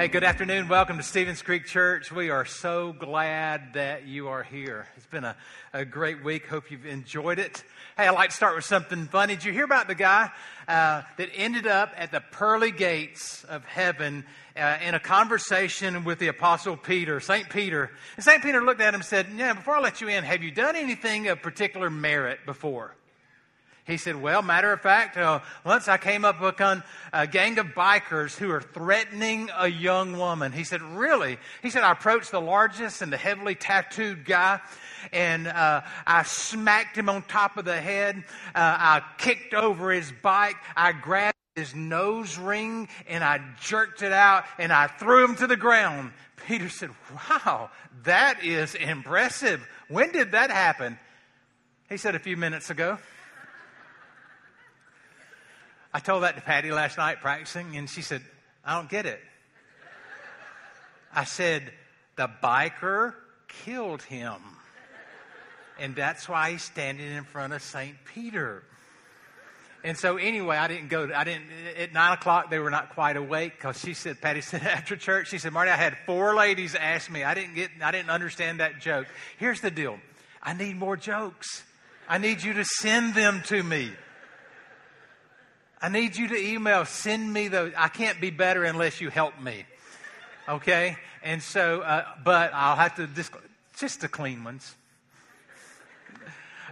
Hey, good afternoon. Welcome to Stevens Creek Church. We are so glad that you are here. It's been a, a great week. Hope you've enjoyed it. Hey, I'd like to start with something funny. Did you hear about the guy uh, that ended up at the pearly gates of heaven uh, in a conversation with the Apostle Peter, St. Peter? And St. Peter looked at him and said, Yeah, before I let you in, have you done anything of particular merit before? He said, Well, matter of fact, uh, once I came up upon a gang of bikers who are threatening a young woman. He said, Really? He said, I approached the largest and the heavily tattooed guy, and uh, I smacked him on top of the head. Uh, I kicked over his bike. I grabbed his nose ring and I jerked it out and I threw him to the ground. Peter said, Wow, that is impressive. When did that happen? He said, A few minutes ago. I told that to Patty last night practicing, and she said, I don't get it. I said, the biker killed him. And that's why he's standing in front of St. Peter. And so anyway, I didn't go. To, I didn't. At nine o'clock, they were not quite awake because she said, Patty said after church, she said, Marty, I had four ladies ask me. I didn't get. I didn't understand that joke. Here's the deal. I need more jokes. I need you to send them to me. I need you to email, send me those. I can't be better unless you help me. Okay? And so, uh, but I'll have to, just, just the clean ones.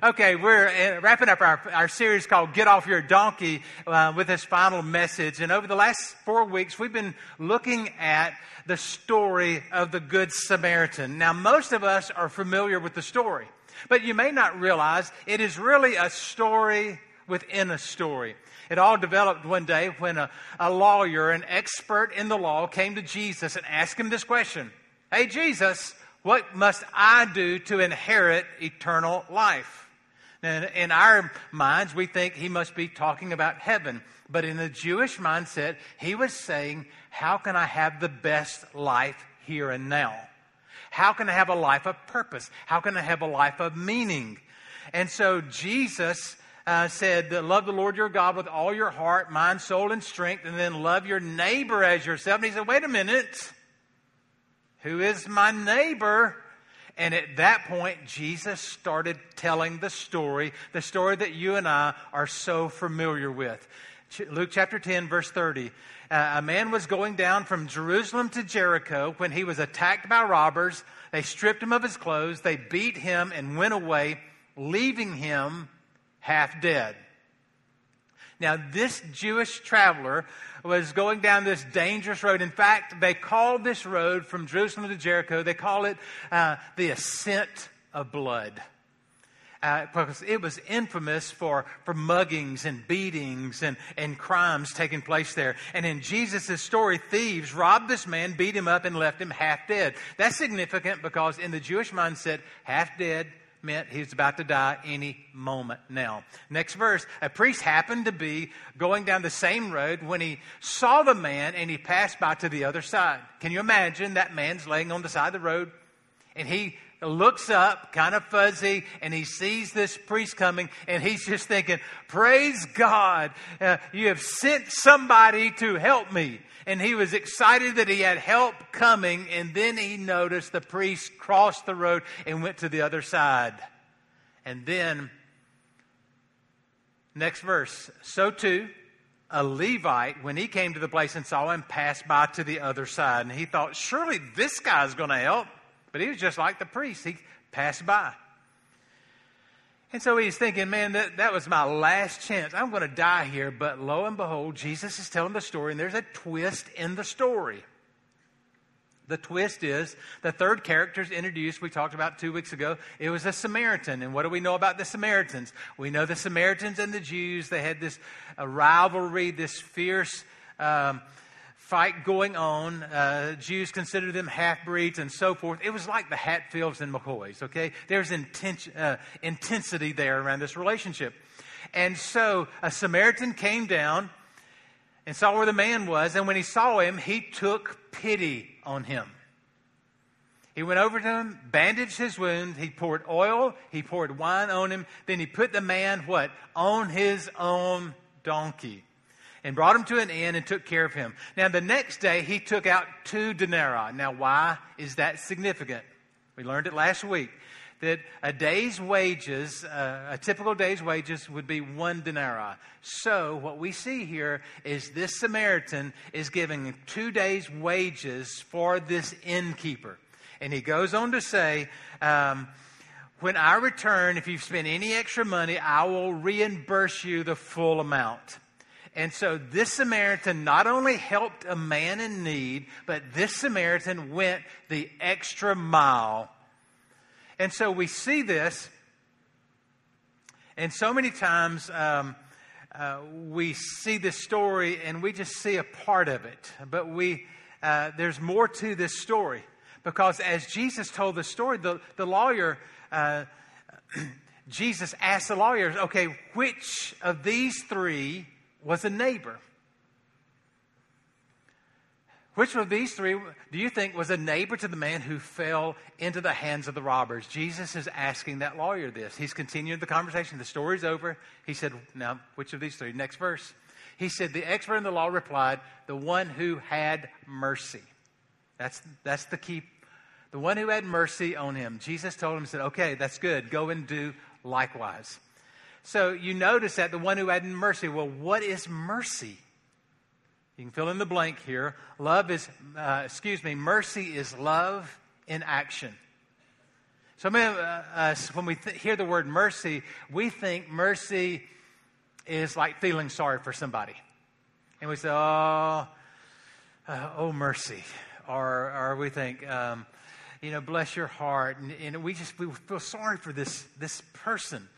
Okay, we're uh, wrapping up our, our series called Get Off Your Donkey uh, with this final message. And over the last four weeks, we've been looking at the story of the Good Samaritan. Now, most of us are familiar with the story, but you may not realize it is really a story within a story. It all developed one day when a, a lawyer, an expert in the law, came to Jesus and asked him this question Hey, Jesus, what must I do to inherit eternal life? And in our minds, we think he must be talking about heaven. But in the Jewish mindset, he was saying, How can I have the best life here and now? How can I have a life of purpose? How can I have a life of meaning? And so Jesus uh, said, Love the Lord your God with all your heart, mind, soul, and strength, and then love your neighbor as yourself. And he said, Wait a minute. Who is my neighbor? And at that point, Jesus started telling the story, the story that you and I are so familiar with. Luke chapter 10, verse 30. Uh, a man was going down from Jerusalem to Jericho when he was attacked by robbers. They stripped him of his clothes, they beat him, and went away, leaving him half dead. Now, this Jewish traveler was going down this dangerous road. In fact, they called this road from Jerusalem to Jericho, they call it uh, the ascent of blood. Uh, because it was infamous for, for muggings and beatings and, and crimes taking place there. And in Jesus' story, thieves robbed this man, beat him up, and left him half dead. That's significant because in the Jewish mindset, half dead meant he was about to die any moment now. Next verse, a priest happened to be going down the same road when he saw the man and he passed by to the other side. Can you imagine that man's laying on the side of the road and he looks up, kind of fuzzy, and he sees this priest coming, and he's just thinking, Praise God, uh, you have sent somebody to help me and he was excited that he had help coming. And then he noticed the priest crossed the road and went to the other side. And then, next verse. So too, a Levite, when he came to the place and saw him, passed by to the other side. And he thought, surely this guy's going to help. But he was just like the priest. He passed by. And so he's thinking, man, that, that was my last chance. I'm going to die here. But lo and behold, Jesus is telling the story, and there's a twist in the story. The twist is the third character is introduced, we talked about two weeks ago. It was a Samaritan. And what do we know about the Samaritans? We know the Samaritans and the Jews, they had this rivalry, this fierce um, fight going on. Uh, Jews considered them half breeds and so forth. It was like the Hatfields and McCoys, okay? There's uh, intensity there around this relationship. And so a Samaritan came down and saw where the man was, and when he saw him, he took pity on him. He went over to him, bandaged his wound, he poured oil, he poured wine on him, then he put the man what? On his own donkey and brought him to an inn and took care of him. Now, the next day, he took out two denarii. Now, why is that significant? We learned it last week that a day's wages, uh, a typical day's wages, would be one denarii. So, what we see here is this Samaritan is giving two days' wages for this innkeeper. And he goes on to say, um, when I return, if you've spent any extra money, I will reimburse you the full amount. And so this Samaritan not only helped a man in need, but this Samaritan went the extra mile. And so we see this, and so many times um, uh, we see this story and we just see a part of it. But we, uh, there's more to this story because as Jesus told the story, the, the lawyer, uh, Jesus asked the lawyers, okay, which of these three was a neighbor. Which of these three do you think was a neighbor to the man who fell into the hands of the robbers? Jesus is asking that lawyer this. He's continuing the conversation. The story's over. He said, Now, which of these three? Next verse. He said, The expert in the law replied, The one who had mercy. That's, that's the key. The one who had mercy on him. Jesus told him, said, Okay, that's good. Go and do likewise. So you notice that the one who had mercy. Well, what is mercy? You can fill in the blank here. Love is, uh, excuse me, mercy is love in action. So many of us, when we th- hear the word mercy, we think mercy is like feeling sorry for somebody. And we say, oh, uh, oh, mercy. Or, or we think, um, you know, bless your heart. And, and we just we feel sorry for this, this person.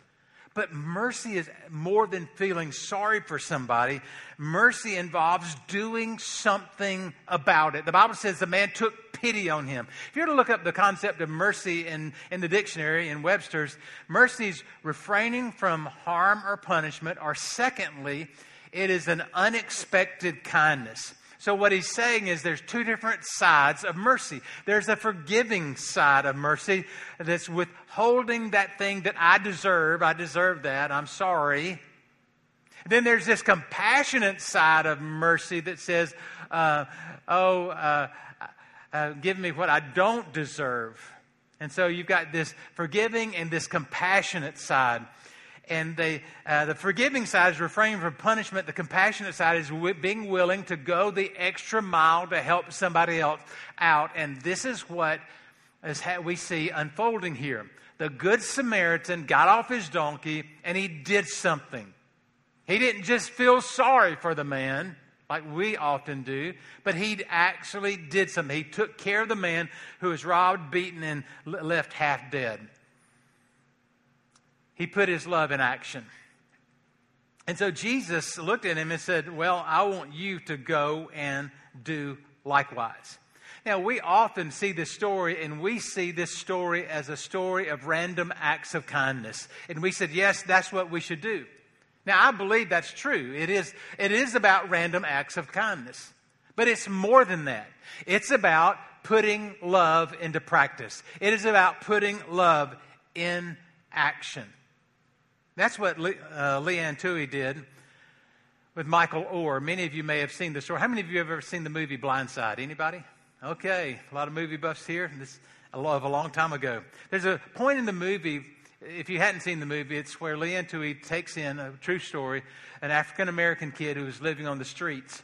But mercy is more than feeling sorry for somebody. Mercy involves doing something about it. The Bible says the man took pity on him. If you were to look up the concept of mercy in, in the dictionary in Webster's, mercy is refraining from harm or punishment, or secondly, it is an unexpected kindness. So, what he's saying is there's two different sides of mercy. There's a forgiving side of mercy that's withholding that thing that I deserve. I deserve that. I'm sorry. Then there's this compassionate side of mercy that says, uh, oh, uh, uh, give me what I don't deserve. And so you've got this forgiving and this compassionate side and they, uh, the forgiving side is refraining from punishment. The compassionate side is w- being willing to go the extra mile to help somebody else out. And this is what is ha- we see unfolding here. The Good Samaritan got off his donkey and he did something. He didn't just feel sorry for the man like we often do, but he actually did something. He took care of the man who was robbed, beaten, and left half dead. He put his love in action. And so Jesus looked at him and said, Well, I want you to go and do likewise. Now, we often see this story, and we see this story as a story of random acts of kindness. And we said, Yes, that's what we should do. Now, I believe that's true. It is, it is about random acts of kindness. But it's more than that. It's about putting love into practice, it is about putting love in action. That's what Le- uh, Leigh Tuohy did with Michael Oher. Many of you may have seen the story. How many of you have ever seen the movie Blindside? Anybody? Okay, a lot of movie buffs here. This of a long time ago. There's a point in the movie. If you hadn't seen the movie, it's where Leigh Tuohy takes in a true story, an African American kid who was living on the streets.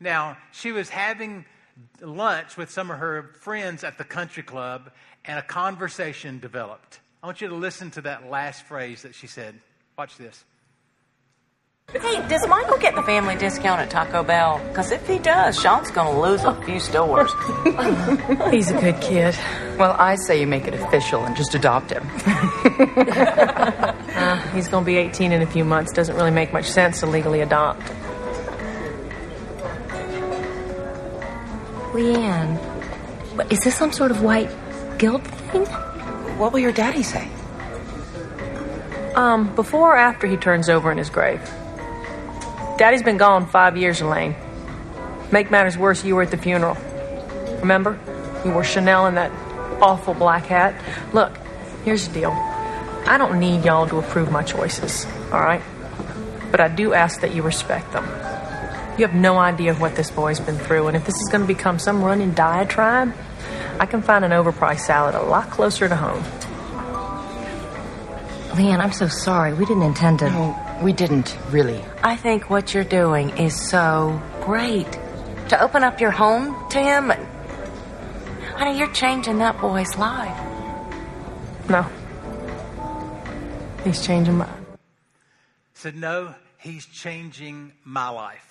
Now, she was having lunch with some of her friends at the country club, and a conversation developed. I want you to listen to that last phrase that she said. Watch this. Hey, does Michael get the family discount at Taco Bell? Because if he does, Sean's going to lose a few stores. He's a good kid. Well, I say you make it official and just adopt him. uh, he's going to be 18 in a few months. Doesn't really make much sense to legally adopt. Leigh Anne, is this some sort of white guilt thing? What will your daddy say? Um, before or after he turns over in his grave? Daddy's been gone five years, Elaine. Make matters worse, you were at the funeral. Remember? You wore Chanel and that awful black hat. Look, here's the deal. I don't need y'all to approve my choices, all right? But I do ask that you respect them. You have no idea what this boy's been through, and if this is going to become some running diatribe, I can find an overpriced salad a lot closer to home. Leigh Anne, I'm so sorry. We didn't intend to. No, we didn't, really. I think what you're doing is so great. To open up your home to him. Honey, you're changing that boy's life. No. He's changing mine. said, No, he's changing my life.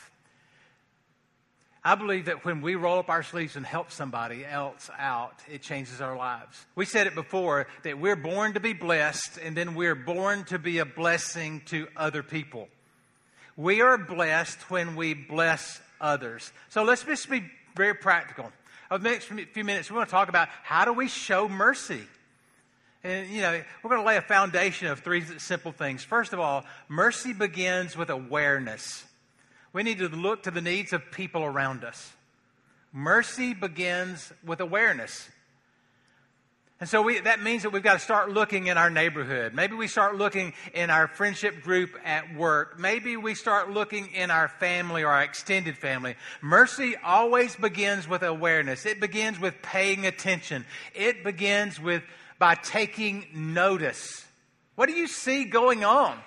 I believe that when we roll up our sleeves and help somebody else out, it changes our lives. We said it before that we're born to be blessed, and then we're born to be a blessing to other people. We are blessed when we bless others. So let's just be very practical. Over the next few minutes, we want to talk about how do we show mercy. And, you know, we're going to lay a foundation of three simple things. First of all, mercy begins with awareness. We need to look to the needs of people around us. Mercy begins with awareness. And so we, that means that we've got to start looking in our neighborhood. Maybe we start looking in our friendship group at work. Maybe we start looking in our family or our extended family. Mercy always begins with awareness. It begins with paying attention. It begins with by taking notice. What do you see going on?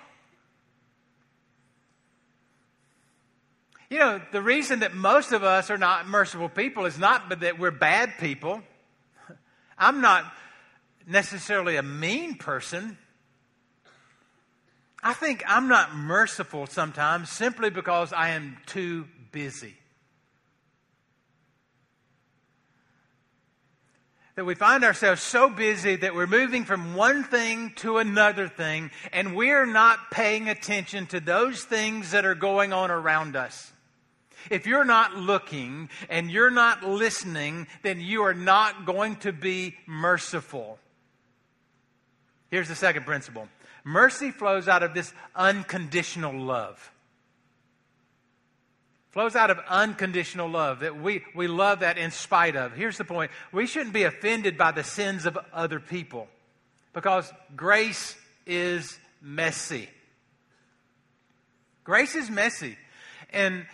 You know, the reason that most of us are not merciful people is not that we're bad people. I'm not necessarily a mean person. I think I'm not merciful sometimes simply because I am too busy. That we find ourselves so busy that we're moving from one thing to another thing, and we're not paying attention to those things that are going on around us. If you're not looking and you're not listening, then you are not going to be merciful. Here's the second principle mercy flows out of this unconditional love. Flows out of unconditional love, that we, we love that in spite of. Here's the point we shouldn't be offended by the sins of other people because grace is messy. Grace is messy. And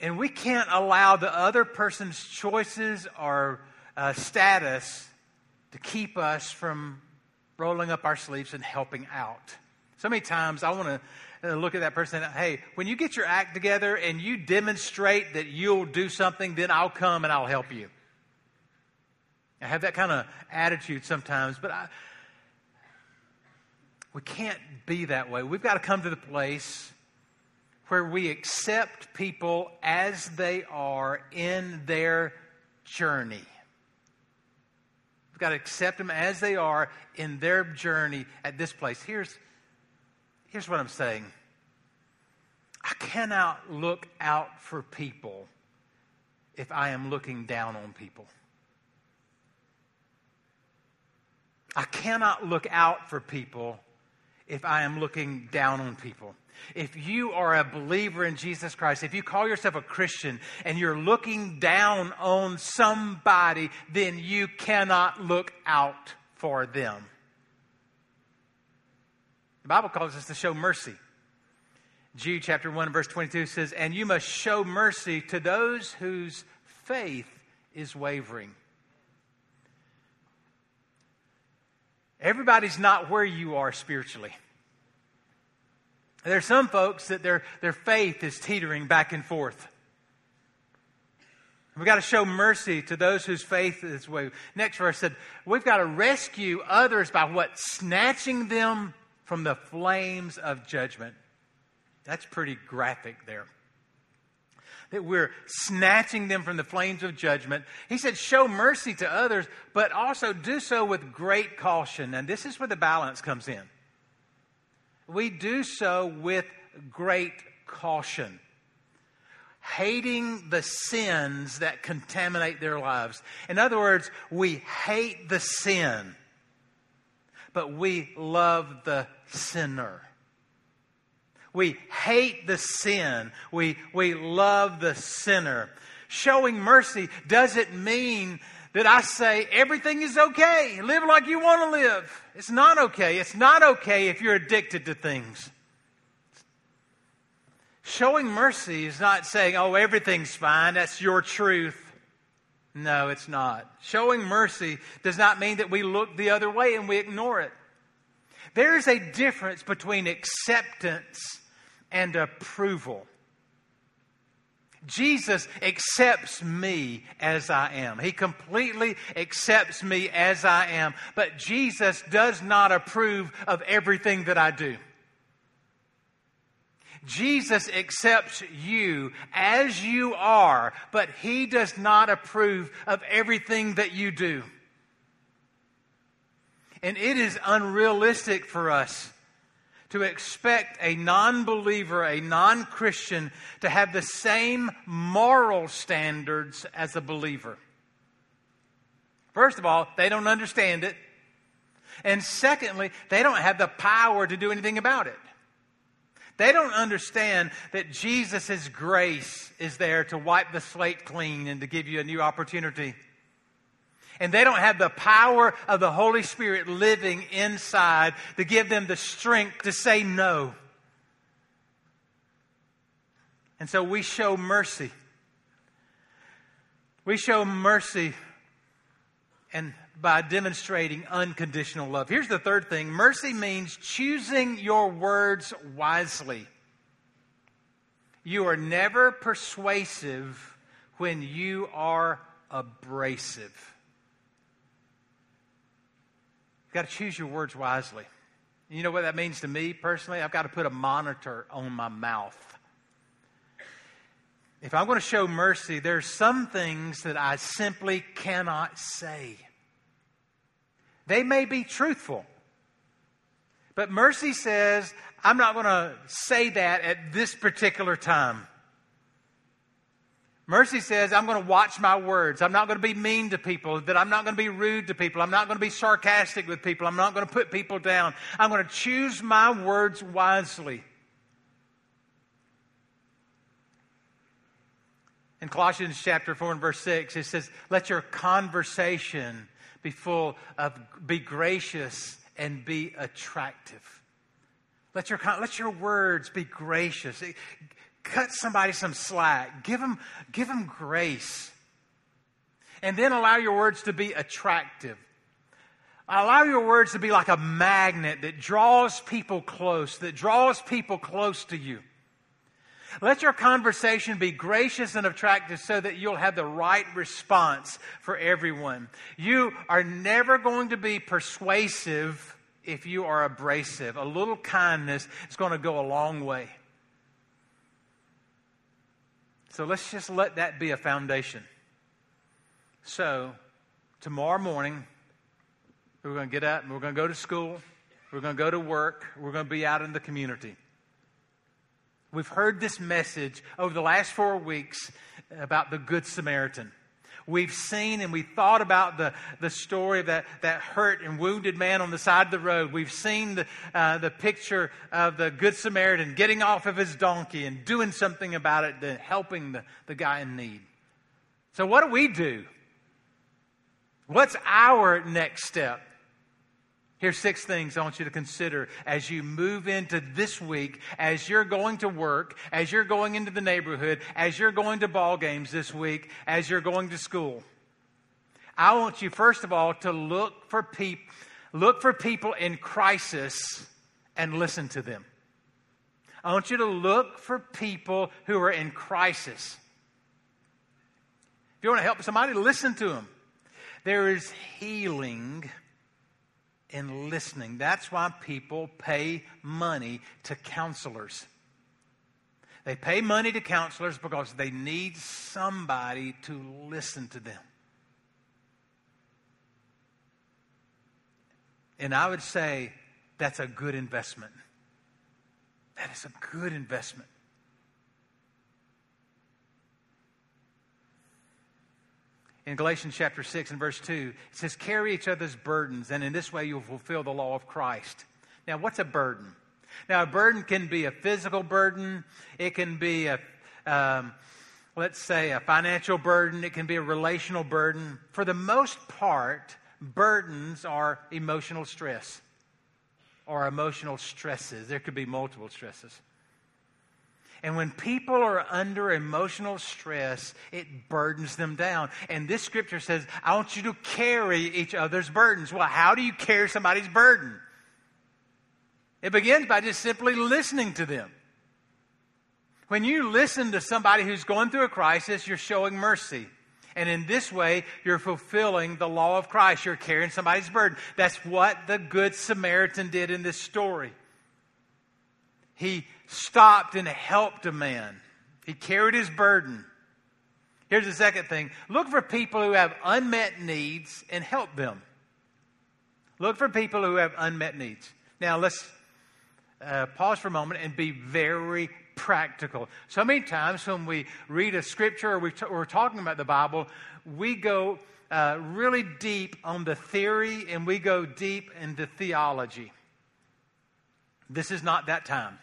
and we can't allow the other person's choices or uh, status to keep us from rolling up our sleeves and helping out. So many times I want to uh, look at that person and hey, when you get your act together and you demonstrate that you'll do something, then I'll come and I'll help you. I have that kind of attitude sometimes, but I, we can't be that way. We've got to come to the place where we accept people as they are in their journey. We've got to accept them as they are in their journey at this place. Here's, here's what I'm saying I cannot look out for people if I am looking down on people. I cannot look out for people if I am looking down on people. If you are a believer in Jesus Christ, if you call yourself a Christian and you're looking down on somebody, then you cannot look out for them. The Bible calls us to show mercy. Jude chapter 1 verse 22 says, And you must show mercy to those whose faith is wavering. Everybody's not where you are spiritually. There are some folks that their, their faith is teetering back and forth. We've got to show mercy to those whose faith is weak. Next verse said, we've got to rescue others by what? Snatching them from the flames of judgment. That's pretty graphic there. That we're snatching them from the flames of judgment. He said, show mercy to others, but also do so with great caution. And this is where the balance comes in. We do so with great caution. hating the sins that contaminate their lives. In other words, we hate the sin, but we love the sinner. We hate the sin. We, we love the sinner. Showing mercy doesn't mean that I say everything is okay. Live like you want to live. It's not okay. It's not okay if you're addicted to things. Showing mercy is not saying, oh, everything's fine. That's your truth. No, it's not. Showing mercy does not mean that we look the other way and we ignore it. There is a difference between acceptance and approval. Jesus accepts me as I am. He completely accepts me as I am. But Jesus does not approve of everything that I do. Jesus accepts you as you are, but he does not approve of everything that you do. And it is unrealistic for us to expect a non believer, a non Christian, to have the same moral standards as a believer. First of all, they don't understand it. And secondly, they don't have the power to do anything about it. They don't understand that Jesus' grace is there to wipe the slate clean and to give you a new opportunity. And they don't have the power of the Holy Spirit living inside to give them the strength to say no. And so we show mercy. We show mercy and by demonstrating unconditional love. Here's the third thing mercy means choosing your words wisely. You are never persuasive when you are abrasive. Got to choose your words wisely. You know what that means to me personally? I've got to put a monitor on my mouth. If I'm going to show mercy, there are some things that I simply cannot say. They may be truthful, but mercy says, I'm not going to say that at this particular time. Mercy says, I'm going to watch my words. I'm not going to be mean to people, that I'm not going to be rude to people. I'm not going to be sarcastic with people. I'm not going to put people down. I'm going to choose my words wisely. In Colossians chapter 4 and verse 6, it says, Let your conversation be full of, be gracious and be attractive. Let your, let your words be gracious cut somebody some slack. Give them, give them grace. And then allow your words to be attractive. Allow your words to be like a magnet that draws people close, that draws people close to you. Let your conversation be gracious and attractive so that you'll have the right response for everyone. You are never going to be persuasive if you are abrasive. A little kindness is going to go a long way. So let's just let that be a foundation. So, tomorrow morning, we're going to get up and we're going to go to school. We're going to go to work. We're going to be out in the community. We've heard this message over the last four weeks about the Good Samaritan. We've seen and we thought about the, the story of that, that hurt and wounded man on the side of the road. We've seen the, uh, the picture of the Good Samaritan getting off of his donkey and doing something about it, the, helping the, the guy in need. So, what do we do? What's our next step? Here's six things I want you to consider as you move into this week, as you're going to work, as you're going into the neighborhood, as you're going to ball games this week, as you're going to school. I want you first of all to look for people look for people in crisis and listen to them. I want you to look for people who are in crisis. If you want to help somebody, listen to them. There is healing in listening. That's why people pay money to counselors. They pay money to counselors because they need somebody to listen to them. And I would say that's a good investment. That is a good investment. In Galatians chapter 6 and verse 2, it says, Carry each other's burdens, and in this way you'll fulfill the law of Christ. Now, what's a burden? Now, a burden can be a physical burden, it can be a, um, let's say, a financial burden, it can be a relational burden. For the most part, burdens are emotional stress or emotional stresses. There could be multiple stresses. And when people are under emotional stress, it burdens them down. And this scripture says, I want you to carry each other's burdens. Well, how do you carry somebody's burden? It begins by just simply listening to them. When you listen to somebody who's going through a crisis, you're showing mercy. And in this way, you're fulfilling the law of Christ. You're carrying somebody's burden. That's what the Good Samaritan did in this story. He stopped and helped a man, he carried his burden. Here's the second thing look for people who have unmet needs and help them. Look for people who have unmet needs. Now, let's uh, pause for a moment and be very practical. So many times when we read a scripture or we t- we're talking about the Bible, we go uh, really deep on the theory and we go deep into theology. This is not that time.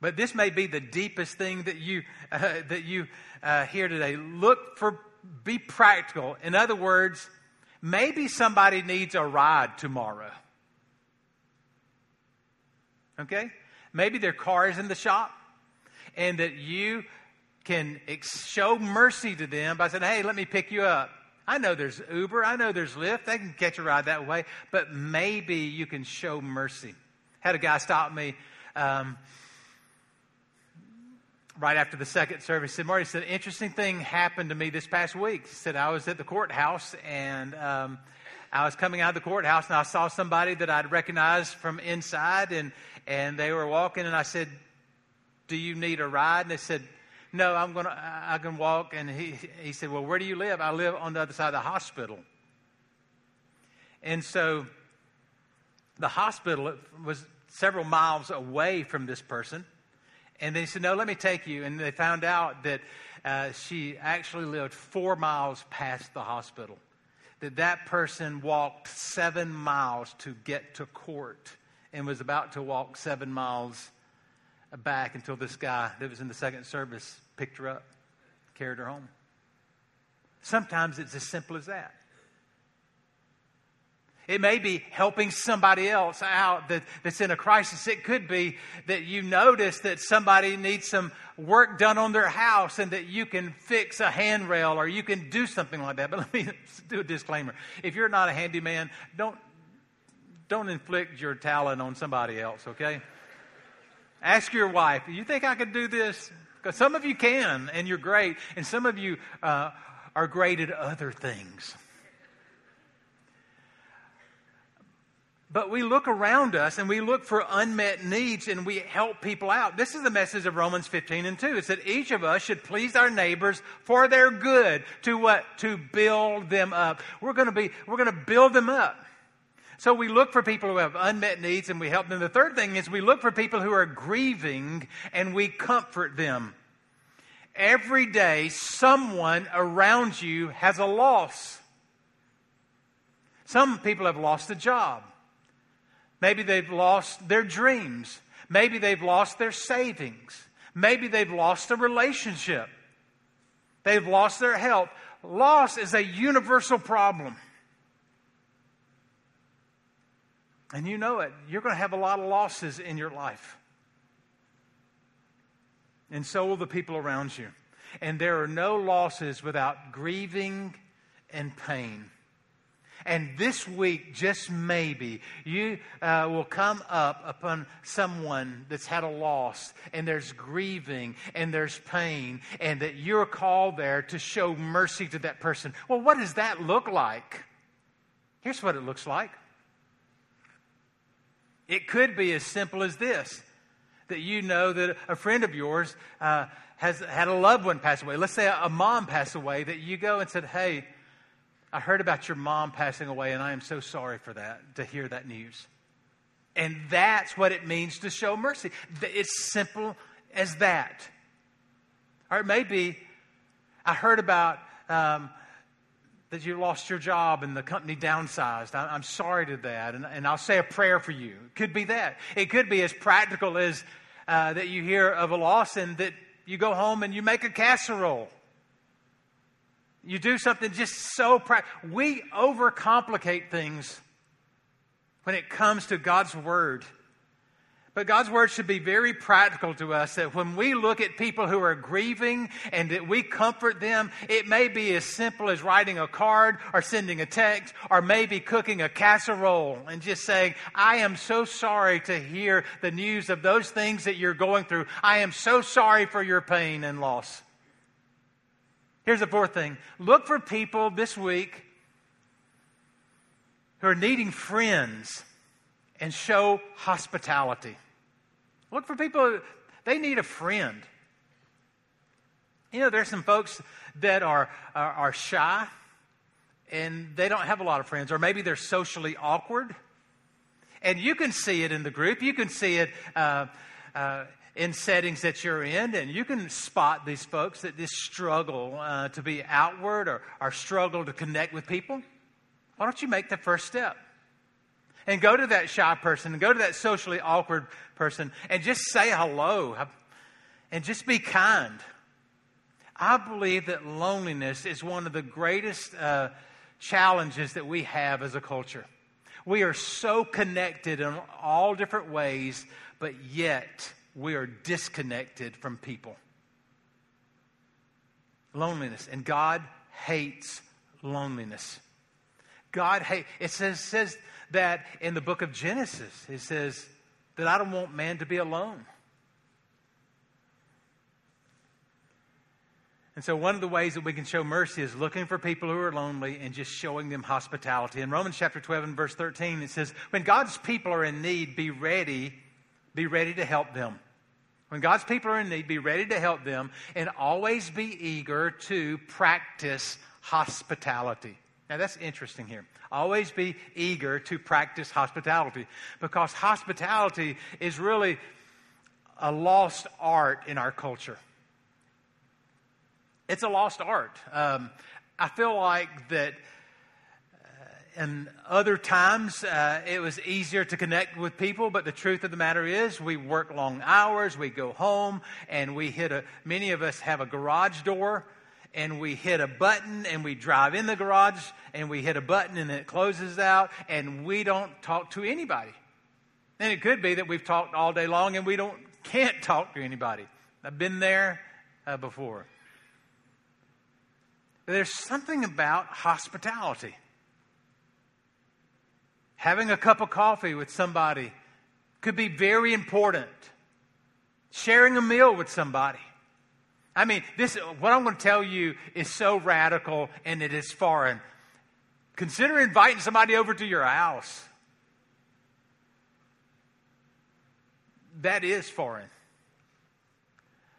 But this may be the deepest thing that you uh, that you uh, hear today. Look for be practical. In other words, maybe somebody needs a ride tomorrow. Okay? Maybe their car is in the shop and that you can show mercy to them by saying, hey, let me pick you up. I know there's Uber, I know there's Lyft, they can catch a ride that way, but maybe you can show mercy. Had a guy stop me um, right after the second service. He said, Marty, said, interesting thing happened to me this past week. He said, I was at the courthouse and um, I was coming out of the courthouse and I saw somebody that I'd recognized from inside and, and they were walking and I said, do you need a ride? And they said, no, I'm going to, I can walk. And he, he said, well, where do you live? I live on the other side of the hospital. And so the hospital was several miles away from this person. And they said, no, let me take you. And they found out that uh, she actually lived four miles past the hospital that that person walked seven miles to get to court and was about to walk seven miles back until this guy that was in the second service picked her up, carried her home. Sometimes it's as simple as that. It may be helping somebody else out that, that's in a crisis. It could be that you notice that somebody needs some work done on their house and that you can fix a handrail or you can do something like that. But let me do a disclaimer. If you're not a handyman, don't, don't inflict your talent on somebody else, okay? Ask your wife, you think I could do this? Because some of you can, and you're great, and some of you uh, are great at other things. But we look around us and we look for unmet needs and we help people out. This is the message of Romans 15 and 2. It's that each of us should please our neighbors for their good to what? To build them up. We're going to be, we're going to build them up. So we look for people who have unmet needs and we help them. The third thing is we look for people who are grieving and we comfort them. Every day, someone around you has a loss. Some people have lost a job. Maybe they've lost their dreams. Maybe they've lost their savings. Maybe they've lost a relationship. They've lost their health. Loss is a universal problem. And you know it. You're going to have a lot of losses in your life. And so will the people around you. And there are no losses without grieving and pain. And this week, just maybe, you uh, will come up upon someone that's had a loss, and there's grieving, and there's pain, and that you're called there to show mercy to that person. Well, what does that look like? Here's what it looks like it could be as simple as this that you know that a friend of yours uh, has had a loved one pass away. Let's say a mom passed away, that you go and said, Hey, I heard about your mom passing away, and I am so sorry for that, to hear that news. And that's what it means to show mercy. It's simple as that. Or it may be, I heard about um, that you lost your job and the company downsized. I, am sorry to that. And, and, I'll say a prayer for you. It could be that. It could be as practical as uh, that you hear of a loss and that you go home and you make a casserole. You do something just so practical. We overcomplicate things when it comes to God's Word. But God's word should be very practical to us that when we look at people who are grieving and that we comfort them, it may be as simple as writing a card or sending a text or maybe cooking a casserole and just saying, I am so sorry to hear the news of those things that you're going through. I am so sorry for your pain and loss. Here's the fourth thing look for people this week who are needing friends and show hospitality. Look for people, they need a friend. You know, there's some folks that are, are, are, shy and they don't have a lot of friends, or maybe they're socially awkward. And you can see it in the group. You can see it uh, uh, in settings that you're in, and you can spot these folks that just struggle uh, to be outward or, or struggle to connect with people. Why don't you make the first step? and go to that shy person and go to that socially awkward person and just say hello and just be kind. I believe that loneliness is one of the greatest uh, challenges that we have as a culture. We are so connected in all different ways, but yet we are disconnected from people. Loneliness. And God hates loneliness. God hates, it says, says that in the book of Genesis, it says that I don't want man to be alone. And so, one of the ways that we can show mercy is looking for people who are lonely and just showing them hospitality. In Romans chapter 12 and verse 13, it says, When God's people are in need, be ready, be ready to help them. When God's people are in need, be ready to help them and always be eager to practice hospitality. Now, that's interesting here. Always be eager to practice hospitality because hospitality is really a lost art in our culture. It's a lost art. Um, I feel like that in other times uh, it was easier to connect with people, but the truth of the matter is we work long hours, we go home, and we hit a, many of us have a garage door and we hit a button and we drive in the garage and we hit a button and it closes out and we don't talk to anybody. And it could be that we've talked all day long and we don't can't talk to anybody. I've been there uh, before. There's something about hospitality. Having a cup of coffee with somebody could be very important. Sharing a meal with somebody I mean, this what I'm going to tell you is so radical and it is foreign. Consider inviting somebody over to your house. That is foreign.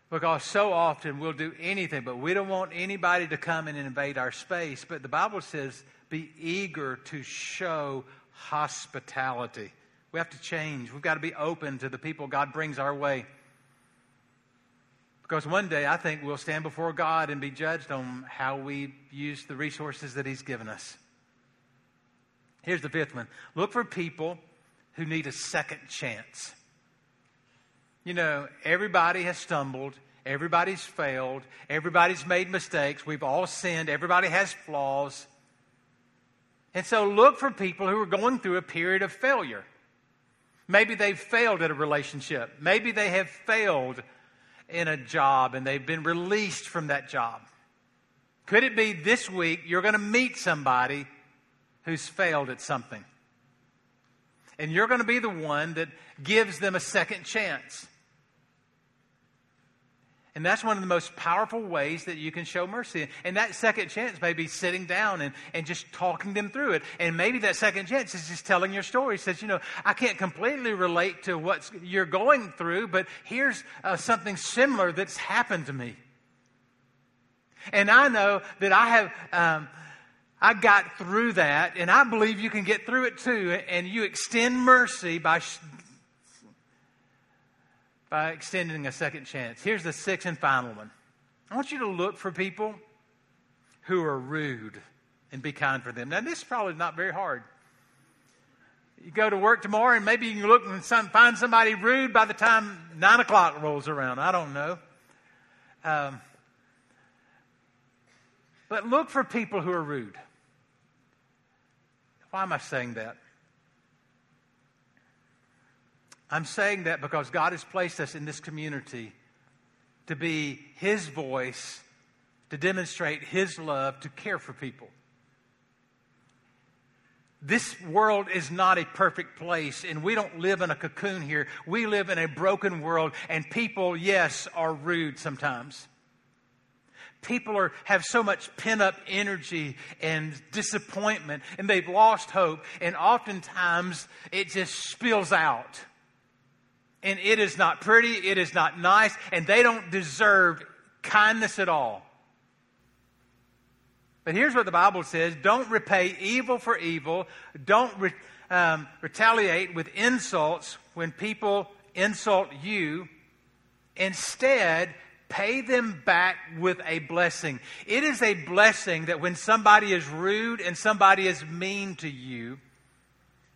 Because so often we'll do anything, but we don't want anybody to come and invade our space. But the Bible says, be eager to show hospitality. We have to change. We've got to be open to the people God brings our way. Because one day I think we'll stand before God and be judged on how we use the resources that He's given us. Here's the fifth one look for people who need a second chance. You know, everybody has stumbled, everybody's failed, everybody's made mistakes, we've all sinned, everybody has flaws. And so look for people who are going through a period of failure. Maybe they've failed at a relationship. Maybe they have failed in a job and they've been released from that job? Could it be this week you're going to meet somebody who's failed at something? And you're going to be the one that gives them a second chance. And that's one of the most powerful ways that you can show mercy. And that second chance may be sitting down and, and just talking them through it. And maybe that second chance is just telling your story. says, you know, I can't completely relate to what you're going through, but here's uh, something similar that's happened to me. And I know that I have. Um, I got through that, and I believe you can get through it too. And you extend mercy by by extending a second chance. Here's the sixth and final one I want you to look for people who are rude. and be kind for them. Now, this is probably not very hard. You go to work tomorrow and maybe you can look and some, find somebody rude by the time 9 o'clock rolls around. I don't know. Um, but look for people who are rude. Why am I saying that? I'm saying that because God has placed us in this community to be His voice, to demonstrate His love, to care for people. This world is not a perfect place, and we don't live in a cocoon here. We live in a broken world, and people, yes, are rude sometimes. People are, have so much pent up energy and disappointment, and they've lost hope, and oftentimes it just spills out. And it is not pretty, it is not nice, and they don't deserve kindness at all. But here's what the Bible says don't repay evil for evil, don't re, um, retaliate with insults when people insult you. Instead, pay them back with a blessing. It is a blessing that when somebody is rude and somebody is mean to you,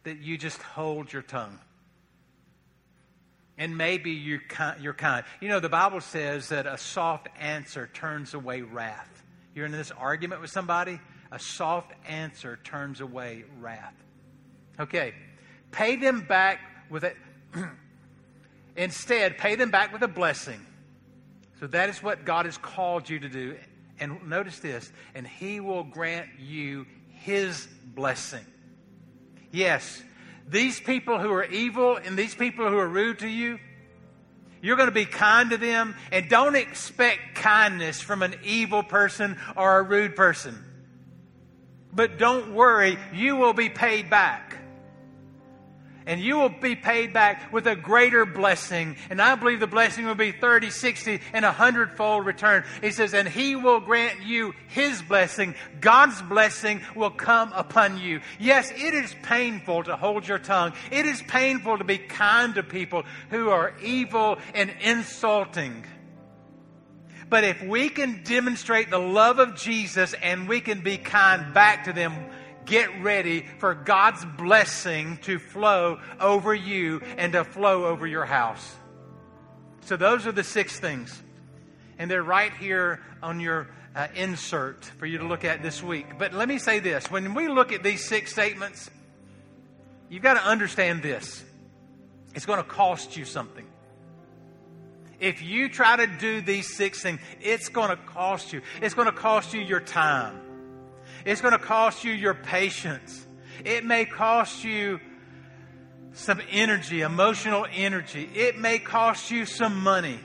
that you just hold your tongue. And maybe you're kind, you're kind. You know, the Bible says that a soft answer turns away wrath. You're in this argument with somebody, a soft answer turns away wrath. Okay, pay them back with a. Instead, pay them back with a blessing. So that is what God has called you to do. And notice this, and He will grant you His blessing. Yes, these people who are evil and these people who are rude to you, you're going to be kind to them and don't expect kindness from an evil person or a rude person. But don't worry, you will be paid back and you will be paid back with a greater blessing. And I believe the blessing will be 30, 60, and a hundredfold return. He says, and he will grant you his blessing. God's blessing will come upon you. Yes, it is painful to hold your tongue. It is painful to be kind to people who are evil and insulting. But if we can demonstrate the love of Jesus and we can be kind back to them, get ready for God's blessing to flow over you and to flow over your house. So, those are the six things. And they're right here on your uh, insert for you to look at this week. But let me say this when we look at these six statements, you've got to understand this it's going to cost you something. If you try to do these six things, it's going to cost you. It's going to cost you your time. It's going to cost you your patience. It may cost you some energy, emotional energy. It may cost you some money.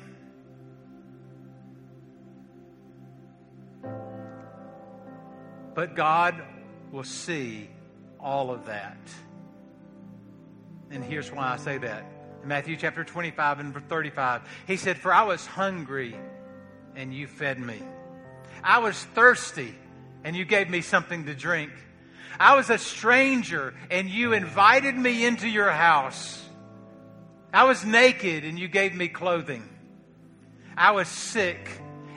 But God will see all of that. And here's why I say that. In Matthew chapter 25 and 35, he said, For I was hungry and you fed me. I was thirsty and you gave me something to drink. I was a stranger and you invited me into your house. I was naked and you gave me clothing. I was sick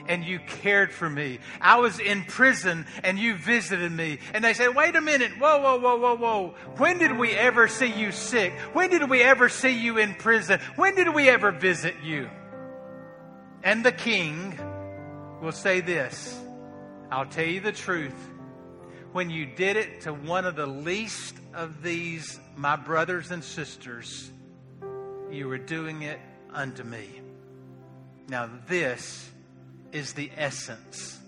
and you cared for me. I was in prison and you visited me. And they said, wait a minute. Whoa, whoa, whoa, whoa, whoa. When did we ever see you sick? When did we ever see you in prison? When did we ever visit you? And the king will say this I'll tell you the truth. When you did it to one of the least of these, my brothers and sisters, you were doing it unto me. Now, this is the essence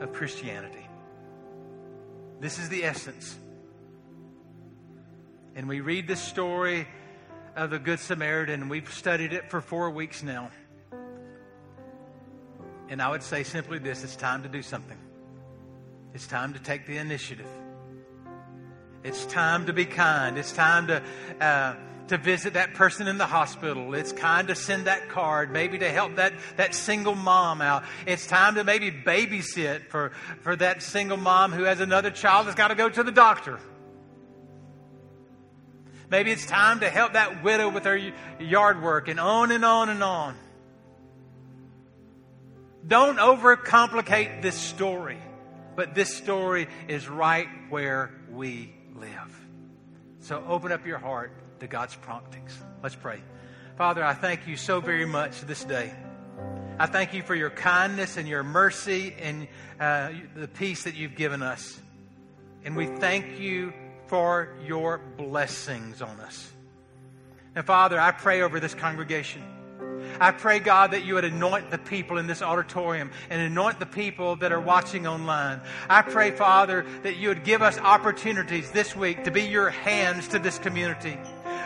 of Christianity. This is the essence. And we read the story of the Good Samaritan. We've studied it for four weeks now. And I would say simply this it's time to do something. It's time to take the initiative. It's time to be kind. It's time to uh, to visit that person in the hospital. It's time to send that card, maybe to help that, that single mom out. It's time to maybe babysit for, for that single mom who has another child that's got to go to the doctor. Maybe it's time to help that widow with her yard work and on and on and on. Don't overcomplicate this story. But this story is right where we live. So open up your heart to God's promptings. Let's pray. Father, I thank you so very much this day. I thank you for your kindness and your mercy and uh, the peace that you've given us. And we thank you for your blessings on us. And Father, I pray over this congregation. I pray, God, that you would anoint the people in this auditorium and anoint the people that are watching online. I pray, Father, that you would give us opportunities this week to be your hands to this community.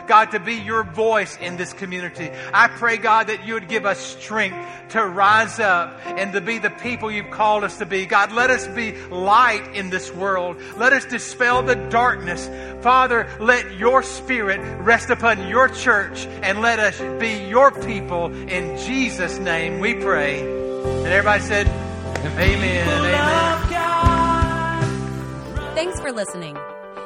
God, to be your voice in this community. I pray, God, that you would give us strength to rise up and to be the people you've called us to be. God, let us be light in this world. Let us dispel the darkness. Father, let your spirit rest upon your church and let us be your people. In Jesus' name we pray. And everybody said, Amen. Amen. Thanks for listening.